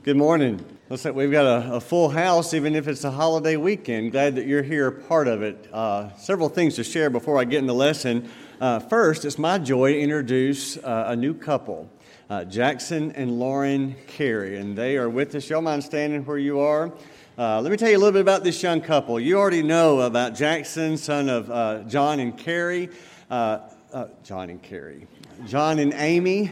Good morning. Looks like we've got a, a, full house, even if it's a holiday weekend. Glad that you're here, part of it. Uh, several things to share before I get in the lesson. Uh, first, it's my joy to introduce uh, a new couple, uh, Jackson and Lauren Carey, and they are with us. Y'all mind standing where you are? Uh, let me tell you a little bit about this young couple. You already know about Jackson, son of uh, John and Carrie. John and Carrie. John and Amy.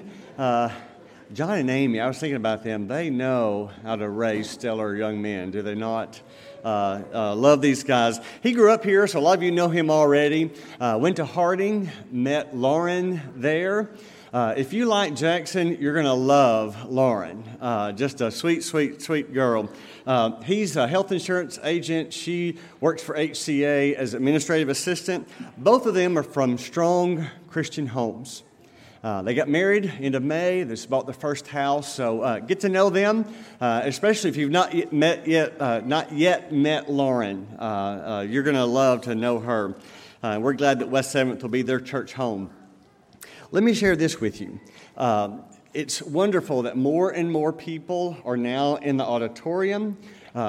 John and Amy, I was thinking about them. They know how to raise stellar young men, do they not? Uh, uh, love these guys. He grew up here, so a lot of you know him already. Uh, went to Harding, met Lauren there. Uh, if you like Jackson, you're going to love Lauren. Uh, just a sweet, sweet, sweet girl. Uh, he's a health insurance agent. She works for HCA as administrative assistant. Both of them are from strong Christian homes. Uh, they got married into May. They just bought their first house. So uh, get to know them, uh, especially if you've not yet met yet uh, not yet met Lauren. Uh, uh, you're going to love to know her. we're glad that West Seventh will be their church home. Let me share this with you. it's wonderful that more and more people are now in the auditorium,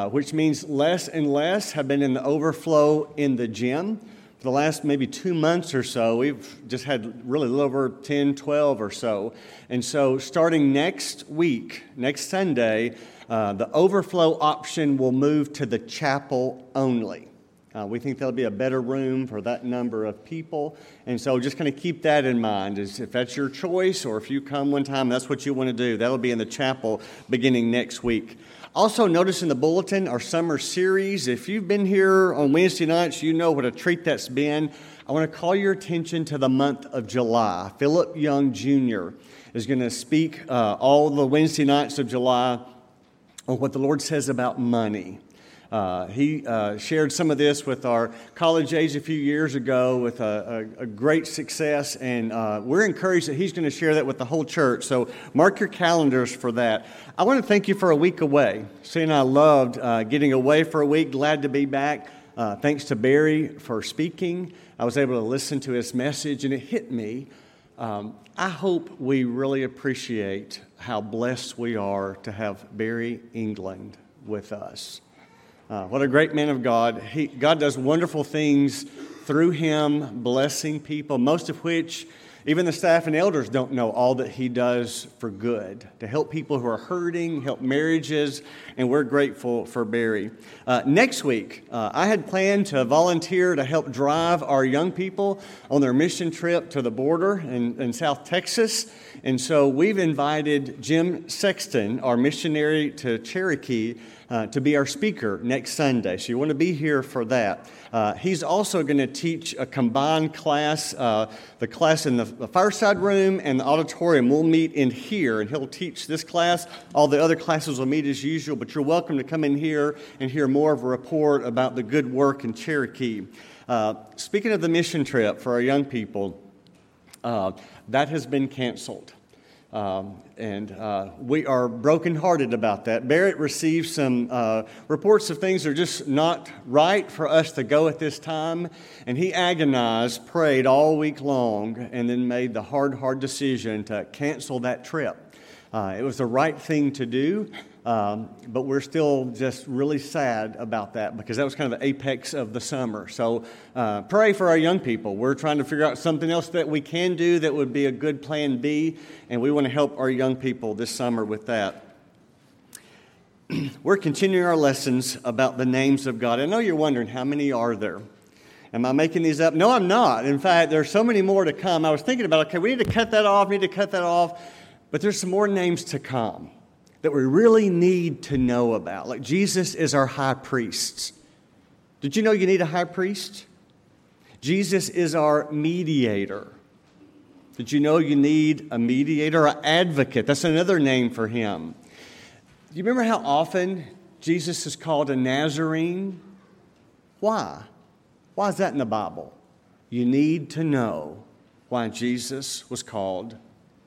which means less and less have been in the overflow in the gym for the last maybe two months or so, we've just had really a little over 10, 12 or so. And so, starting next week, next Sunday, uh, the overflow option will move to the chapel only. Uh, we think there'll be a better room for that number of people. And so just kind of keep that in mind. Is if that's your choice or if you come one time, that's what you want to do. That'll be in the chapel beginning next week. Also, notice in the bulletin our summer series. If you've been here on Wednesday nights, you know what a treat that's been. I want to call your attention to the month of July. Philip Young Jr. is going to speak uh, all the Wednesday nights of July on what the Lord says about money. Uh, he uh, shared some of this with our college age a few years ago with a, a, a great success, and uh, we're encouraged that he's going to share that with the whole church. So mark your calendars for that. I want to thank you for a week away. See, and I loved uh, getting away for a week. Glad to be back. Uh, thanks to Barry for speaking. I was able to listen to his message, and it hit me. Um, I hope we really appreciate how blessed we are to have Barry England with us. Uh, what a great man of God. He, God does wonderful things through him, blessing people, most of which even the staff and elders don't know all that he does for good to help people who are hurting, help marriages, and we're grateful for Barry. Uh, next week, uh, I had planned to volunteer to help drive our young people on their mission trip to the border in, in South Texas. And so we've invited Jim Sexton, our missionary to Cherokee, uh, to be our speaker next Sunday. So you want to be here for that. Uh, he's also going to teach a combined class, uh, the class in the, the, fireside room and the auditorium. We'll meet in here, and he'll teach this class. All the other classes will meet as usual, but you're welcome to come in here and hear more of a report about the good work in Cherokee. Uh, speaking of the mission trip for our young people, uh, that has been canceled. Um, and uh, we are brokenhearted about that. Barrett received some uh, reports of things that are just not right for us to go at this time. And he agonized, prayed all week long, and then made the hard, hard decision to cancel that trip. Uh, it was the right thing to do. Um, but we're still just really sad about that because that was kind of the apex of the summer. So uh, pray for our young people. We're trying to figure out something else that we can do that would be a good plan B, and we want to help our young people this summer with that. we're continuing our lessons about the names of God. I know you're wondering how many are there? Am I making these up? No, I'm not. In fact, there's so many more to come. I was thinking about, okay, we need to cut that off, we need to cut that off, but there's some more names to come that we really need to know about. Like Jesus is our high priest. Did you know you need a high priest? Jesus is our mediator. Did you know you need a mediator, an advocate? That's another name for him. Do you remember how often Jesus is called a Nazarene? Why? Why is that in the Bible? You need to know why Jesus was called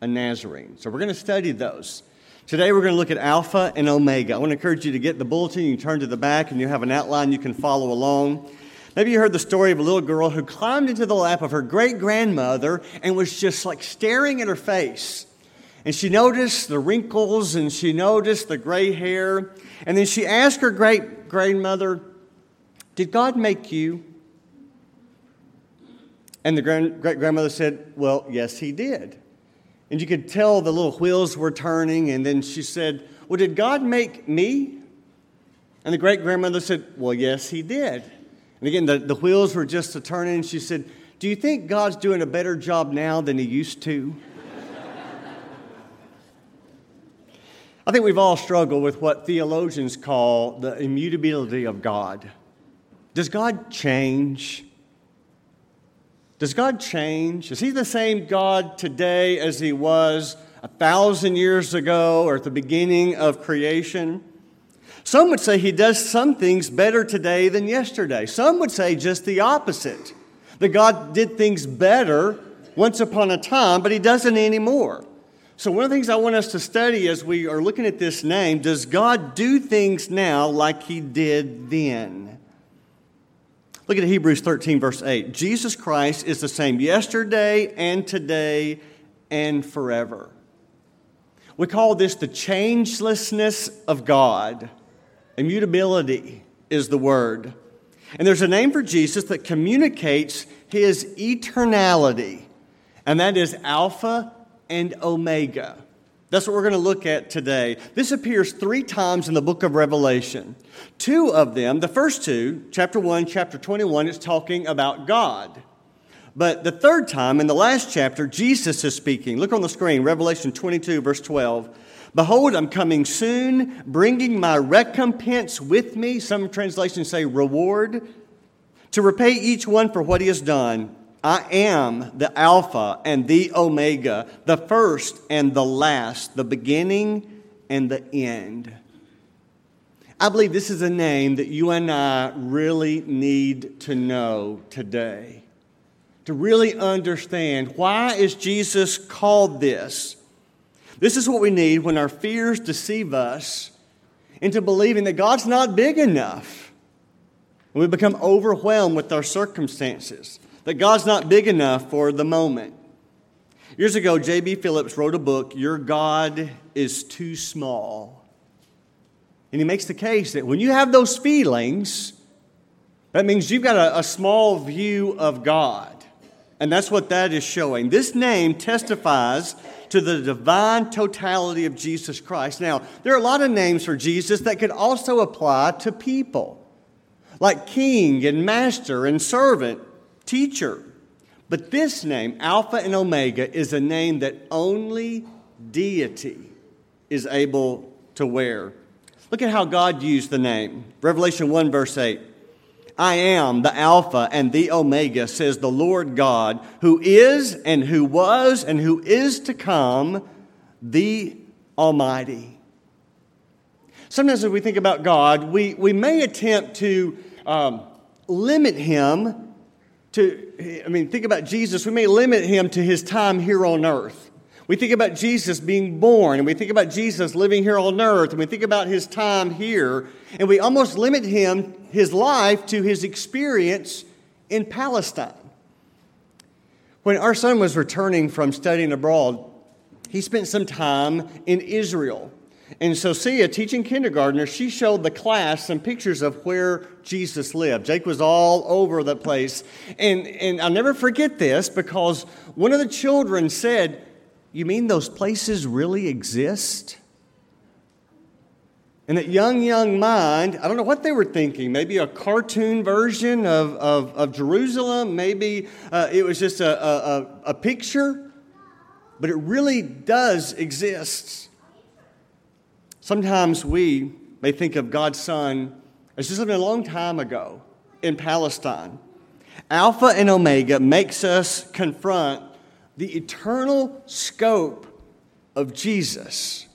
a Nazarene. So we're going to study those. Today we're going to look at Alpha and Omega. I want to encourage you to get the bulletin. You turn to the back and you have an outline you can follow along. Maybe you heard the story of a little girl who climbed into the lap of her great grandmother and was just like staring at her face. And she noticed the wrinkles and she noticed the gray hair. And then she asked her great grandmother, Did God make you? And the great grandmother said, Well, yes, he did. And you could tell the little wheels were turning. And then she said, Well, did God make me? And the great grandmother said, Well, yes, he did. And again, the, the wheels were just a turning. She said, Do you think God's doing a better job now than he used to? I think we've all struggled with what theologians call the immutability of God. Does God change? Does God change? Is He the same God today as He was a thousand years ago or at the beginning of creation? Some would say He does some things better today than yesterday. Some would say just the opposite that God did things better once upon a time, but He doesn't anymore. So, one of the things I want us to study as we are looking at this name does God do things now like he did then? Look at Hebrews 13, verse 8. Jesus Christ is the same yesterday and today and forever. We call this the changelessness of God. Immutability is the word. And there's a name for Jesus that communicates his eternality, and that is Alpha and Omega. That's what we're going to look at today. This appears three times in the book of Revelation. Two of them, the first two, chapter 1, chapter 21, is talking about God. But the third time, in the last chapter, Jesus is speaking. Look on the screen, Revelation 22, verse 12. Behold, I'm coming soon, bringing my recompense with me. Some translations say reward, to repay each one for what he has done. I am the Alpha and the Omega, the first and the last, the beginning and the end. I believe this is a name that you and I really need to know today. To really understand why is Jesus called this? This is what we need when our fears deceive us into believing that God's not big enough. We become overwhelmed with our circumstances that God's not big enough for the moment. Years ago, J.B. Phillips wrote a book, Your God is Too Small. And he makes the case that when you have those feelings, that means you've got a, a small view of God. And that's what that is showing. This name testifies to the divine totality of Jesus Christ. Now, there are a lot of names for Jesus that could also apply to people, like king and master and servant teacher. But this name, Alpha and Omega, is a name that only deity is able to wear. Look at how God used the name. Revelation 1, verse 8. I am the Alpha and the Omega, says the Lord God, who is and who was and who is to come, the Almighty. Sometimes as we think about God, we, we may attempt to um, limit Him to, I mean, think about Jesus. We may limit him to his time here on earth. We think about Jesus being born, and we think about Jesus living here on earth, and we think about his time here, and we almost limit him, his life, to his experience in Palestine. When our son was returning from studying abroad, he spent some time in Israel. And so, Sia, teaching kindergartner, she showed the class some pictures of where Jesus lived. Jake was all over the place. And, and I'll never forget this because one of the children said, You mean those places really exist? And that young, young mind, I don't know what they were thinking. Maybe a cartoon version of, of, of Jerusalem. Maybe uh, it was just a, a, a picture. But it really does exist. Sometimes we may think of God's Son as just living a long time ago in Palestine. Alpha and Omega makes us confront the eternal scope of Jesus.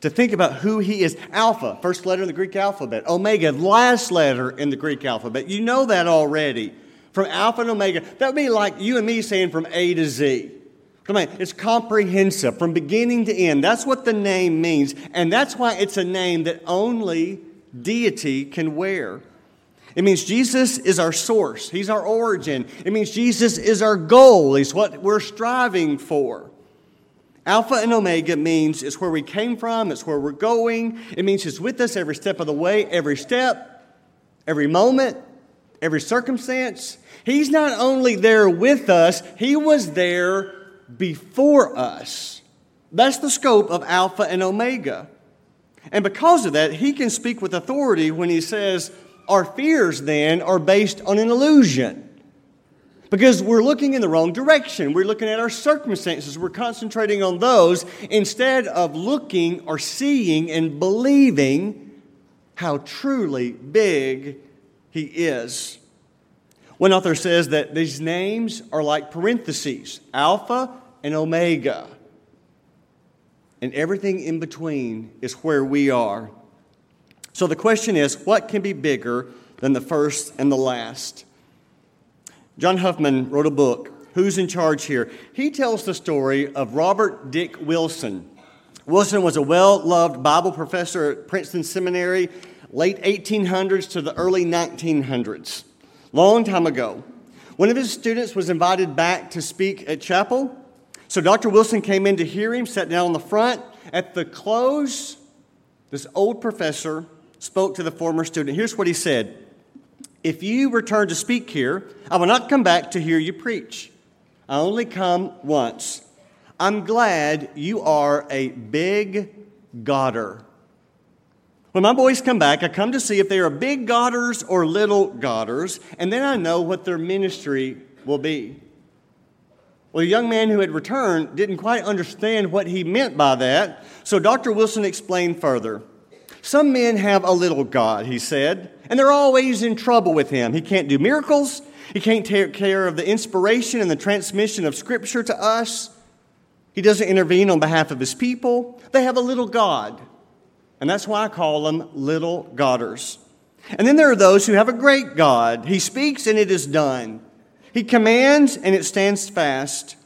To think about who he is. Alpha, first letter in the Greek alphabet. Omega, last letter in the Greek alphabet. You know that already. From Alpha and Omega. That would be like you and me saying from A to Z. Come on, it's comprehensive from beginning to end. That's what the name means. And that's why it's a name that only deity can wear. It means Jesus is our source, He's our origin. It means Jesus is our goal, He's what we're striving for. Alpha and Omega means it's where we came from, it's where we're going. It means He's with us every step of the way, every step, every moment, every circumstance. He's not only there with us, He was there before us. That's the scope of Alpha and Omega. And because of that, He can speak with authority when He says, Our fears then are based on an illusion because we're looking in the wrong direction. We're looking at our circumstances. We're concentrating on those instead of looking or seeing and believing how truly big He is. One author says that these names are like parentheses Alpha and Omega. And everything in between is where we are. So the question is what can be bigger than the first and the last? John Huffman wrote a book, Who's in Charge Here? He tells the story of Robert Dick Wilson. Wilson was a well loved Bible professor at Princeton Seminary, late 1800s to the early 1900s, long time ago. One of his students was invited back to speak at chapel. So Dr. Wilson came in to hear him, sat down on the front. At the close, this old professor spoke to the former student. Here's what he said if you return to speak here, I will not come back to hear you preach. I only come once. I'm glad you are a big Godder. When my boys come back, I come to see if they are big Godders or little Godders, and then I know what their ministry will be. Well, the young man who had returned didn't quite understand what he meant by that, so Dr. Wilson explained further. Some men have a little God, he said, and they're always in trouble with him. He can't do miracles, he can't take care of the inspiration and the transmission of Scripture to us. He doesn't intervene on behalf of his people. They have a little God. And that's why I call them little Godders. And then there are those who have a great God. He speaks and it is done. He commands and it stands fast.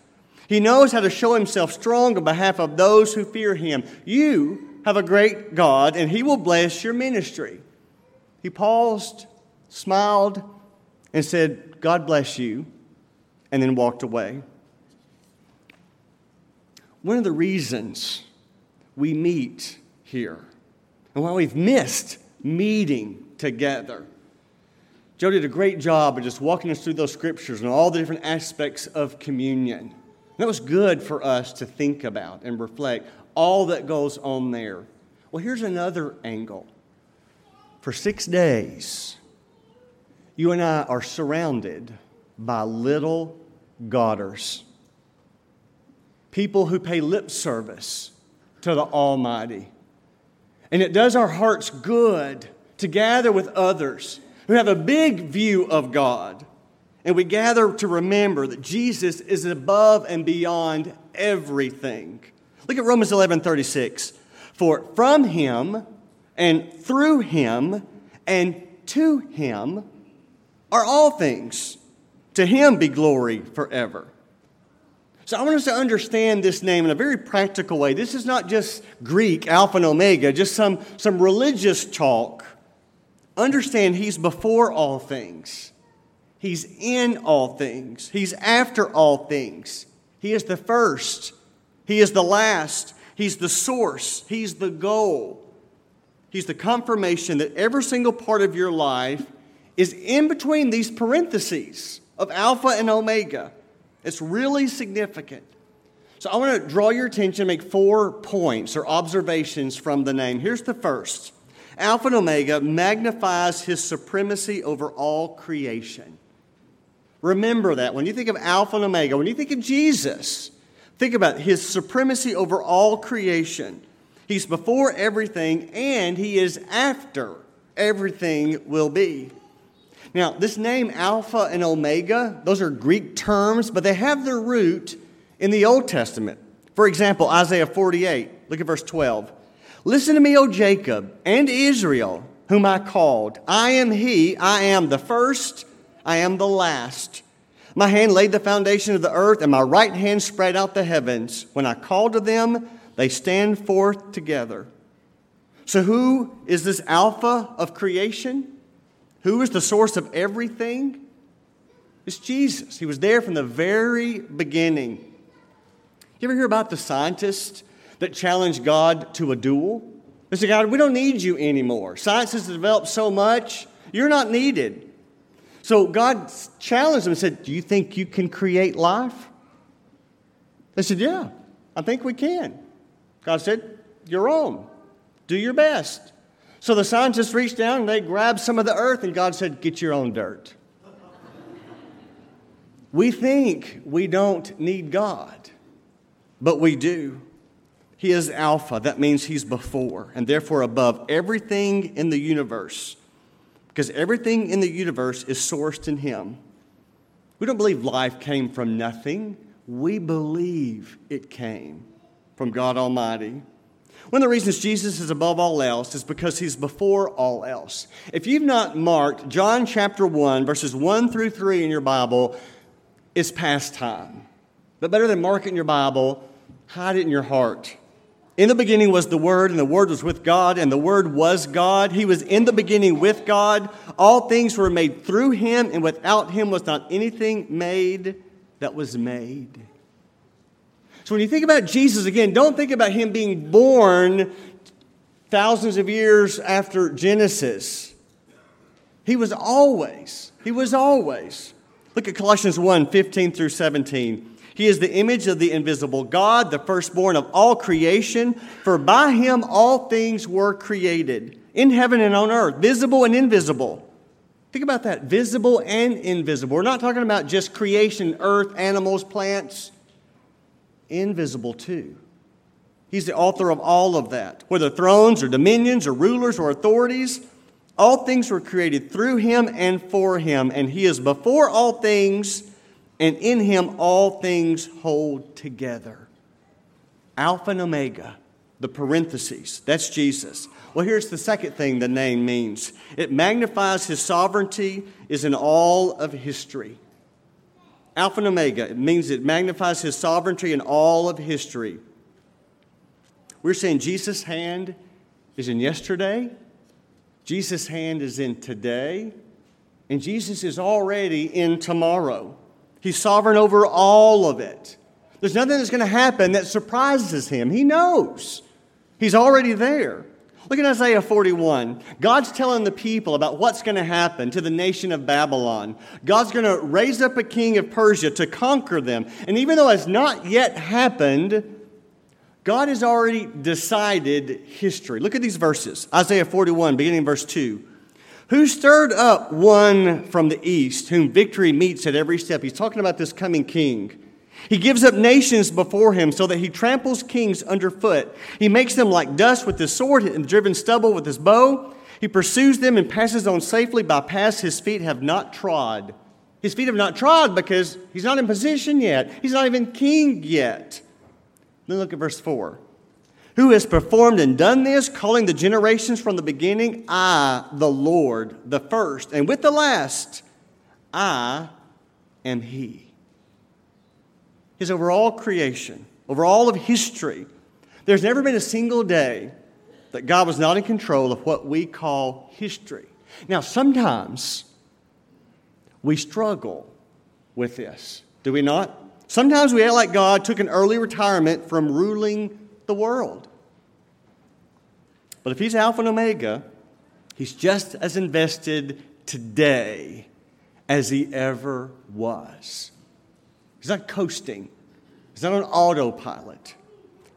He knows how to show himself strong on behalf of those who fear him. You have a great God, and He will bless your ministry. He paused, smiled, and said, God bless you, and then walked away. One of the reasons we meet here, and why we've missed meeting together, Joe did a great job of just walking us through those scriptures and all the different aspects of communion. That was good for us to think about and reflect all that goes on there. Well, here's another angle. For six days, you and I are surrounded by little Godders, people who pay lip service to the Almighty. And it does our hearts good to gather with others who have a big view of God. And we gather to remember that Jesus is above and beyond everything. Look at Romans 11 36. For from him and through him and to him are all things. To him be glory forever. So I want us to understand this name in a very practical way. This is not just Greek, Alpha and Omega, just some, some religious talk. Understand he's before all things. He's in all things. He's after all things. He is the first. He is the last. He's the source. He's the goal. He's the confirmation that every single part of your life is in between these parentheses of Alpha and Omega. It's really significant. So I want to draw your attention, make four points or observations from the name. Here's the first Alpha and Omega magnifies his supremacy over all creation. Remember that. When you think of Alpha and Omega, when you think of Jesus, think about his supremacy over all creation. He's before everything and he is after everything will be. Now, this name Alpha and Omega, those are Greek terms, but they have their root in the Old Testament. For example, Isaiah 48, look at verse 12. Listen to me, O Jacob and Israel, whom I called. I am he, I am the first I am the last. My hand laid the foundation of the earth, and my right hand spread out the heavens. When I call to them, they stand forth together. So, who is this Alpha of creation? Who is the source of everything? It's Jesus. He was there from the very beginning. You ever hear about the scientists that challenged God to a duel? They said, God, we don't need you anymore. Science has developed so much, you're not needed. So God challenged them and said, Do you think you can create life? They said, Yeah, I think we can. God said, You're wrong. Do your best. So the scientists reached down and they grabbed some of the earth, and God said, Get your own dirt. we think we don't need God, but we do. He is Alpha. That means He's before and therefore above everything in the universe. Because everything in the universe is sourced in Him. We don't believe life came from nothing, we believe it came from God Almighty. One of the reasons Jesus is above all else is because he's before all else. If you've not marked John chapter 1, verses 1 through 3 in your Bible, it's past time. But better than mark it in your Bible, hide it in your heart. In the beginning was the Word, and the Word was with God, and the Word was God. He was in the beginning with God. All things were made through Him, and without Him was not anything made that was made. So when you think about Jesus, again, don't think about Him being born thousands of years after Genesis. He was always, He was always. Look at Colossians 1 15 through 17. He is the image of the invisible God, the firstborn of all creation, for by him all things were created, in heaven and on earth, visible and invisible. Think about that visible and invisible. We're not talking about just creation, earth, animals, plants, invisible too. He's the author of all of that. Whether thrones or dominions or rulers or authorities, all things were created through him and for him, and he is before all things and in him all things hold together. Alpha and Omega, the parentheses, that's Jesus. Well, here's the second thing the name means it magnifies his sovereignty, is in all of history. Alpha and Omega, it means it magnifies his sovereignty in all of history. We're saying Jesus' hand is in yesterday, Jesus' hand is in today, and Jesus is already in tomorrow. He's sovereign over all of it. There's nothing that's going to happen that surprises him. He knows. He's already there. Look at Isaiah 41. God's telling the people about what's going to happen to the nation of Babylon. God's going to raise up a king of Persia to conquer them. And even though it's not yet happened, God has already decided history. Look at these verses Isaiah 41, beginning verse 2 who stirred up one from the east, whom victory meets at every step. He's talking about this coming king. He gives up nations before him so that he tramples kings underfoot. He makes them like dust with his sword and driven stubble with his bow. He pursues them and passes on safely by paths his feet have not trod. His feet have not trod because he's not in position yet. He's not even king yet. Then look at verse 4 who has performed and done this, calling the generations from the beginning, I, the Lord, the first, and with the last, I am He. Is over all creation, over all of history. There's never been a single day that God was not in control of what we call history. Now, sometimes we struggle with this, do we not? Sometimes we act like God took an early retirement from ruling the world. But if he's Alpha and Omega, he's just as invested today as he ever was. He's not coasting, he's not on autopilot.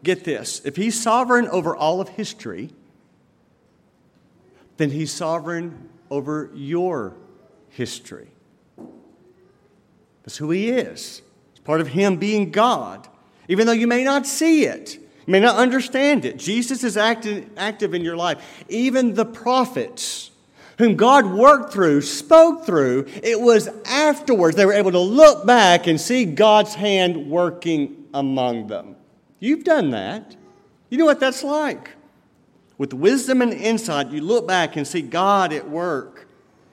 Get this if he's sovereign over all of history, then he's sovereign over your history. That's who he is. It's part of him being God, even though you may not see it. May not understand it. Jesus is active, active in your life. Even the prophets whom God worked through, spoke through, it was afterwards they were able to look back and see God's hand working among them. You've done that. You know what that's like. With wisdom and insight, you look back and see God at work.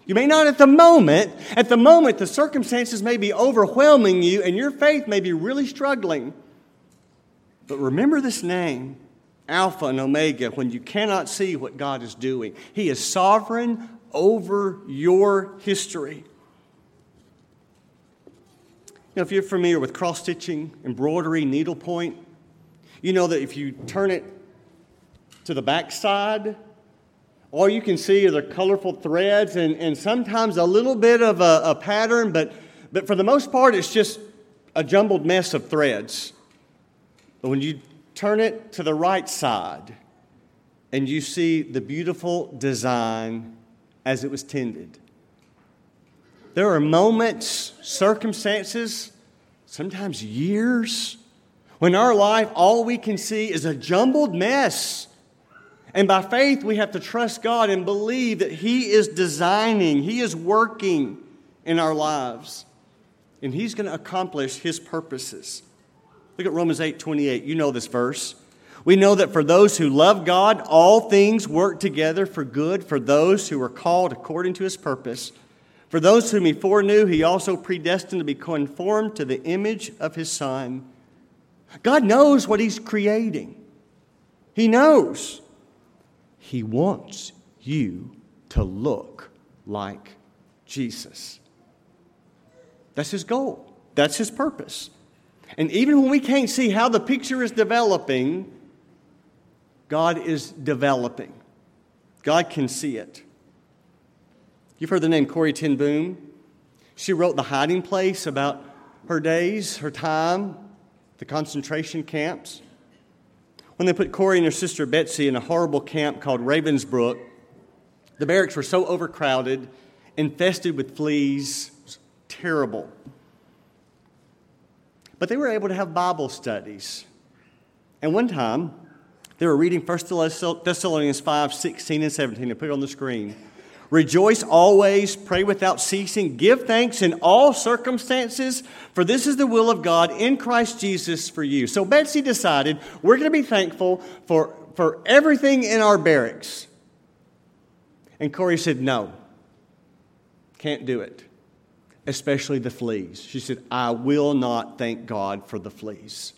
You may not at the moment. At the moment, the circumstances may be overwhelming you and your faith may be really struggling. But remember this name, Alpha and Omega, when you cannot see what God is doing. He is sovereign over your history. Now, if you're familiar with cross stitching, embroidery, needlepoint, you know that if you turn it to the back side, all you can see are the colorful threads and, and sometimes a little bit of a, a pattern, but, but for the most part, it's just a jumbled mess of threads. But when you turn it to the right side and you see the beautiful design as it was tended, there are moments, circumstances, sometimes years, when our life, all we can see is a jumbled mess. And by faith, we have to trust God and believe that He is designing, He is working in our lives, and He's going to accomplish His purposes. Look at Romans 8 28. You know this verse. We know that for those who love God, all things work together for good for those who are called according to His purpose. For those whom he foreknew, he also predestined to be conformed to the image of his Son. God knows what he's creating. He knows. He wants you to look like Jesus. That's his goal, that's his purpose. And even when we can't see how the picture is developing, God is developing. God can see it. You've heard the name Corrie ten Boom. She wrote The Hiding Place about her days, her time, the concentration camps. When they put Corrie and her sister Betsy in a horrible camp called Ravensbrück, the barracks were so overcrowded, infested with fleas, terrible. But they were able to have Bible studies. And one time, they were reading 1 Thessalonians 5 16 and 17. I put it on the screen. Rejoice always, pray without ceasing, give thanks in all circumstances, for this is the will of God in Christ Jesus for you. So Betsy decided we're going to be thankful for, for everything in our barracks. And Corrie said, No, can't do it, especially the fleas. She said, I will not thank God for the fleas.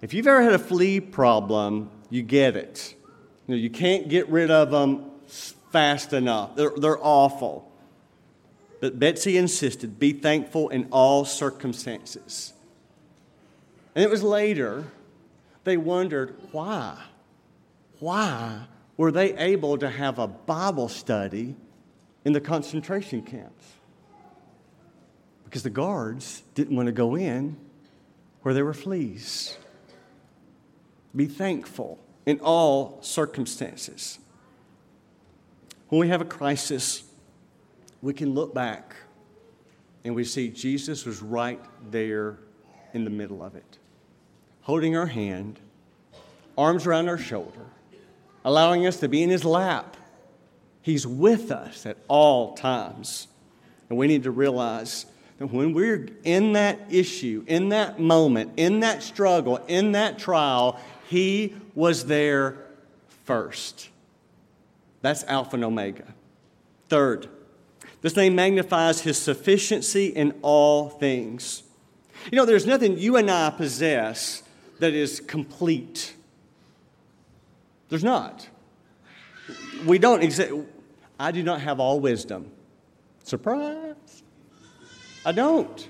If you've ever had a flea problem, you get it. You, know, you can't get rid of them fast enough. They're, they're awful. But Betsy insisted be thankful in all circumstances. And it was later they wondered why? Why were they able to have a Bible study in the concentration camps? Because the guards didn't want to go in where there were fleas. Be thankful in all circumstances. When we have a crisis, we can look back and we see Jesus was right there in the middle of it, holding our hand, arms around our shoulder, allowing us to be in his lap. He's with us at all times. And we need to realize that when we're in that issue, in that moment, in that struggle, in that trial, he was there first. That's Alpha and Omega. Third, this name magnifies his sufficiency in all things. You know, there's nothing you and I possess that is complete. There's not. We don't exist. I do not have all wisdom. Surprise. I don't.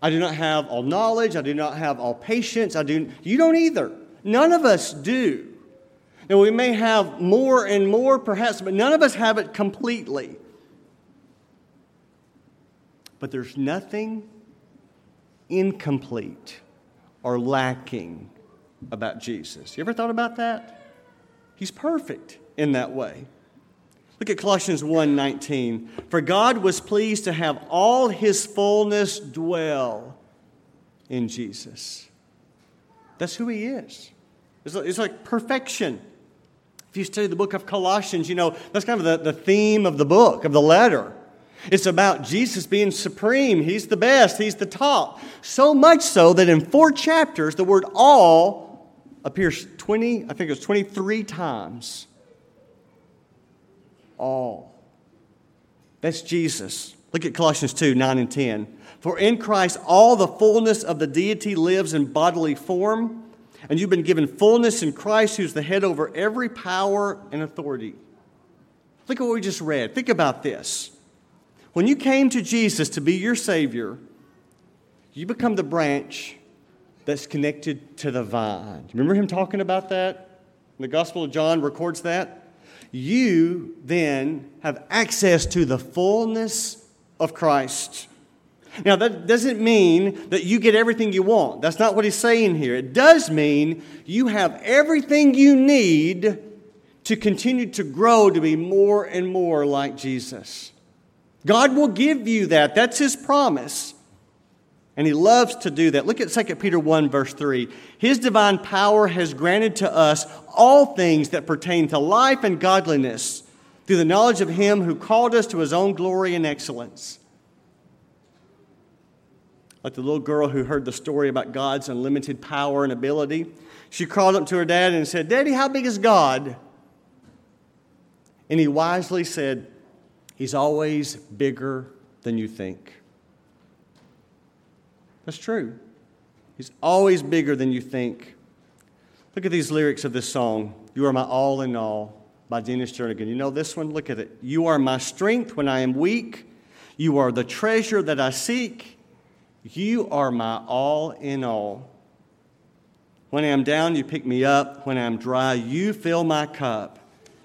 I do not have all knowledge. I do not have all patience. I do. You don't either. None of us do. Now, we may have more and more, perhaps, but none of us have it completely. But there's nothing incomplete or lacking about Jesus. You ever thought about that? He's perfect in that way. Look at Colossians 1:19. For God was pleased to have all his fullness dwell in Jesus. That's who he is. It's like perfection. If you study the book of Colossians, you know that's kind of the, the theme of the book, of the letter. It's about Jesus being supreme. He's the best, He's the top. So much so that in four chapters, the word all appears 20, I think it was 23 times. All. That's Jesus. Look at Colossians 2 9 and 10. For in Christ all the fullness of the deity lives in bodily form and you've been given fullness in Christ, who's the head over every power and authority. Look at what we just read. Think about this. When you came to Jesus to be your Savior, you become the branch that's connected to the vine. Remember him talking about that? The Gospel of John records that. You then have access to the fullness of Christ. Now, that doesn't mean that you get everything you want. That's not what he's saying here. It does mean you have everything you need to continue to grow to be more and more like Jesus. God will give you that. That's his promise. And he loves to do that. Look at 2 Peter 1, verse 3. His divine power has granted to us all things that pertain to life and godliness through the knowledge of him who called us to his own glory and excellence. Like the little girl who heard the story about God's unlimited power and ability, she crawled up to her dad and said, Daddy, how big is God? And he wisely said, He's always bigger than you think. That's true. He's always bigger than you think. Look at these lyrics of this song You Are My All in All by Dennis Jernigan. You know this one? Look at it. You are my strength when I am weak. You are the treasure that I seek. You are my all in all. When I am down, you pick me up. When I am dry, you fill my cup.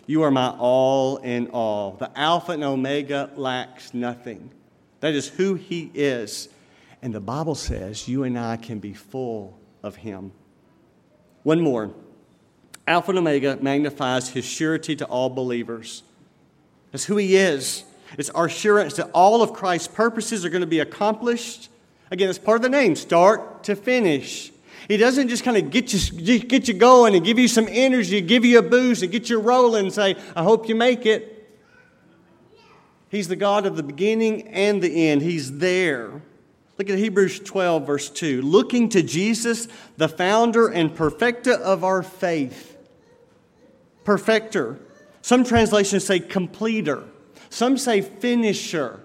You are my all in all. The Alpha and Omega lacks nothing. That is who He is. And the Bible says you and I can be full of Him. One more Alpha and Omega magnifies His surety to all believers. That's who He is. It's our assurance that all of Christ's purposes are going to be accomplished. Again, it's part of the name, start to finish. He doesn't just kind of get you, get you going and give you some energy, give you a boost, and get you rolling and say, I hope you make it. He's the God of the beginning and the end. He's there. Look at Hebrews 12, verse 2. Looking to Jesus, the founder and perfecter of our faith. Perfecter. Some translations say completer, some say finisher.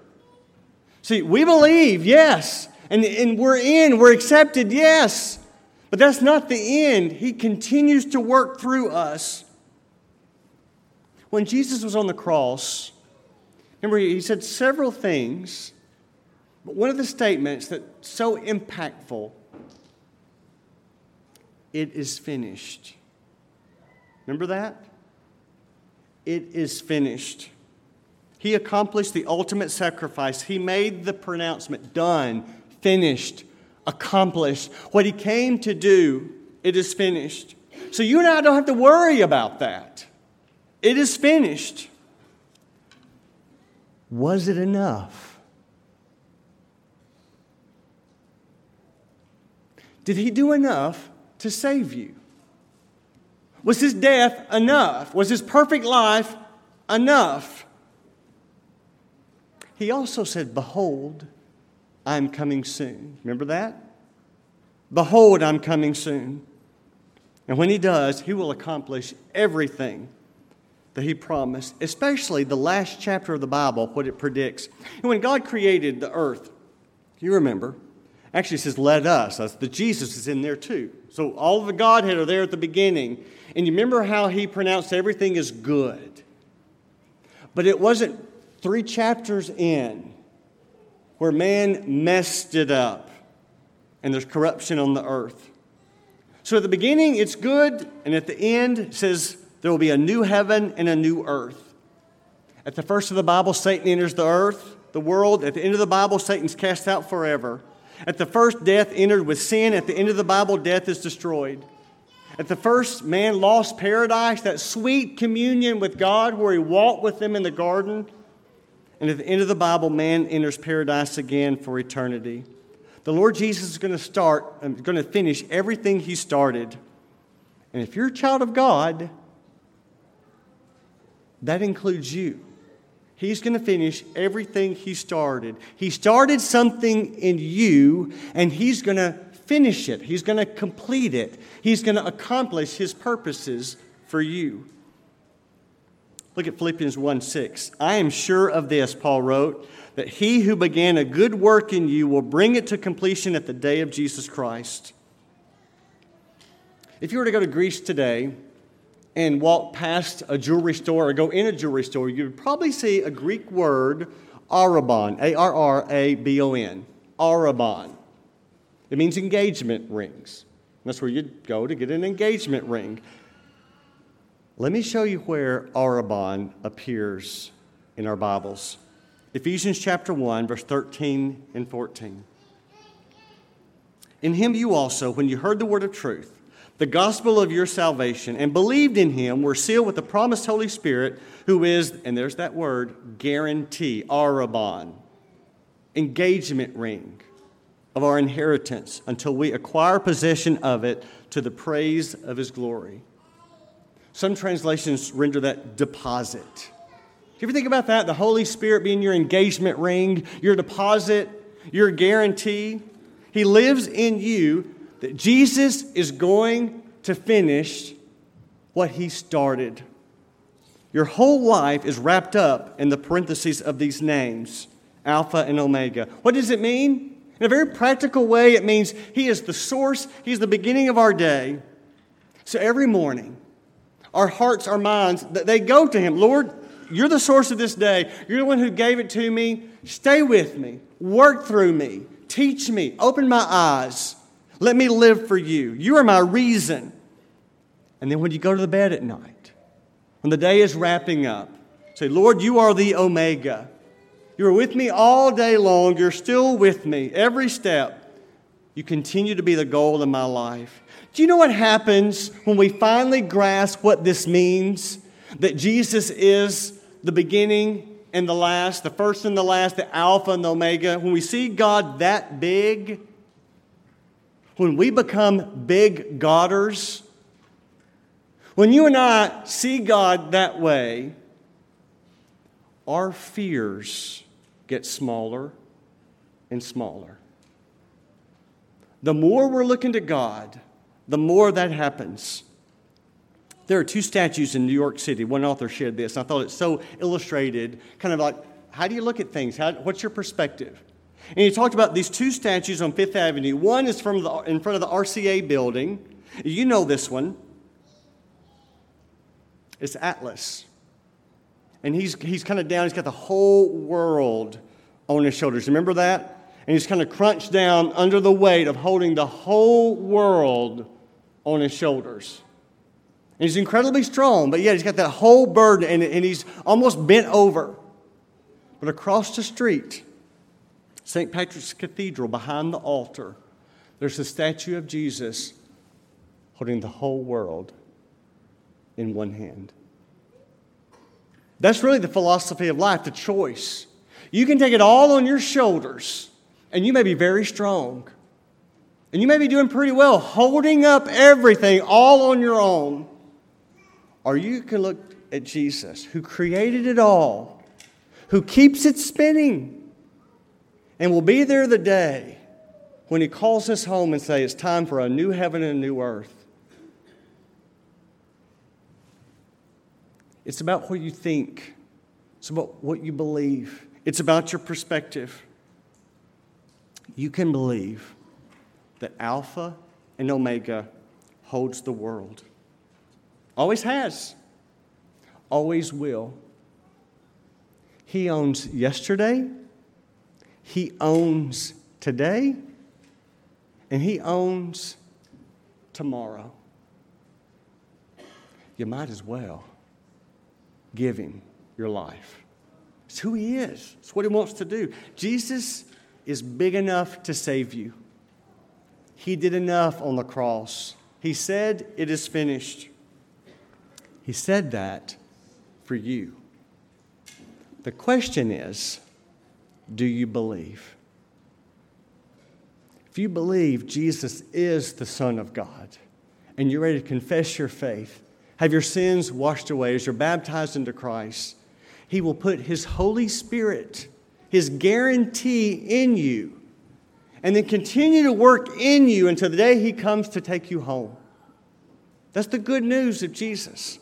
See, we believe, yes, and, and we're in, we're accepted, yes. But that's not the end. He continues to work through us. When Jesus was on the cross, remember, he said several things but one of the statements that's so impactful, it is finished. Remember that? It is finished. He accomplished the ultimate sacrifice. He made the pronouncement done, finished, accomplished. What he came to do, it is finished. So you and I don't have to worry about that. It is finished. Was it enough? Did he do enough to save you? Was his death enough? Was his perfect life enough? He also said, Behold, I'm coming soon. Remember that? Behold, I'm coming soon. And when he does, he will accomplish everything that he promised, especially the last chapter of the Bible, what it predicts. And when God created the earth, you remember, Actually, it says, let us. That's the Jesus is in there too. So all of the Godhead are there at the beginning. And you remember how he pronounced everything is good. But it wasn't three chapters in where man messed it up and there's corruption on the earth. So at the beginning, it's good. And at the end, it says there will be a new heaven and a new earth. At the first of the Bible, Satan enters the earth, the world. At the end of the Bible, Satan's cast out forever. At the first, death entered with sin. At the end of the Bible, death is destroyed. At the first, man lost paradise, that sweet communion with God where he walked with them in the garden. And at the end of the Bible, man enters paradise again for eternity. The Lord Jesus is going to start, um, going to finish everything he started. And if you're a child of God, that includes you. He's going to finish everything he started. He started something in you, and he's going to finish it. He's going to complete it. He's going to accomplish his purposes for you. Look at Philippians 1 6. I am sure of this, Paul wrote, that he who began a good work in you will bring it to completion at the day of Jesus Christ. If you were to go to Greece today, and walk past a jewelry store or go in a jewelry store, you would probably see a Greek word, arrabon, A R R A B O N, arrabon. It means engagement rings. That's where you'd go to get an engagement ring. Let me show you where Arrabon appears in our Bibles. Ephesians chapter 1, verse 13 and 14. In him you also, when you heard the word of truth, the gospel of your salvation, and believed in him, were sealed with the promised Holy Spirit, who is, and there's that word, guarantee, Arrabon, engagement ring of our inheritance until we acquire possession of it to the praise of his glory. Some translations render that deposit. Do you ever think about that? The Holy Spirit being your engagement ring, your deposit, your guarantee. He lives in you that Jesus is going to finish what he started. Your whole life is wrapped up in the parentheses of these names Alpha and Omega. What does it mean? In a very practical way, it means He is the source, He's the beginning of our day. So every morning, our hearts, our minds, they go to Him. Lord, you're the source of this day. You're the one who gave it to me. Stay with me. Work through me. Teach me. Open my eyes. Let me live for you. You are my reason. And then when you go to the bed at night, when the day is wrapping up, say, Lord, you are the Omega. You are with me all day long. You're still with me every step. You continue to be the goal of my life. Do you know what happens when we finally grasp what this means? That Jesus is the beginning and the last, the first and the last, the Alpha and the Omega. When we see God that big, when we become big Godders, when you and I see God that way, our fears get smaller and smaller. The more we're looking to God, the more that happens. There are two statues in New York City. One author shared this. I thought it so illustrated, kind of like, how do you look at things? How, what's your perspective? And he talked about these two statues on Fifth Avenue. One is from the, in front of the RCA building. You know this one. It's Atlas and he's, he's kind of down. He's got the whole world on his shoulders. Remember that? And he's kind of crunched down under the weight of holding the whole world on his shoulders. And he's incredibly strong, but yet he's got that whole burden and, and he's almost bent over. But across the street, St. Patrick's Cathedral, behind the altar, there's a statue of Jesus holding the whole world in one hand. That's really the philosophy of life, the choice. You can take it all on your shoulders, and you may be very strong. And you may be doing pretty well, holding up everything all on your own. Or you can look at Jesus, who created it all, who keeps it spinning, and we'll be there the day when he calls us home and say, It's time for a new heaven and a new earth. It's about what you think, it's about what you believe, it's about your perspective. You can believe that Alpha and Omega holds the world. Always has, always will. He owns yesterday, He owns today, and He owns tomorrow. You might as well give him your life. It's who he is, it's what he wants to do. Jesus is big enough to save you. He did enough on the cross. He said, It is finished. He said that for you. The question is, do you believe? If you believe Jesus is the Son of God and you're ready to confess your faith, have your sins washed away as you're baptized into Christ, He will put His Holy Spirit, His guarantee in you, and then continue to work in you until the day He comes to take you home. That's the good news of Jesus.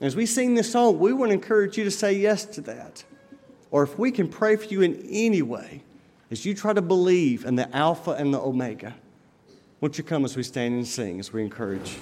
As we sing this song, we want to encourage you to say yes to that. Or if we can pray for you in any way, as you try to believe in the Alpha and the Omega, won't you come as we stand and sing, as we encourage?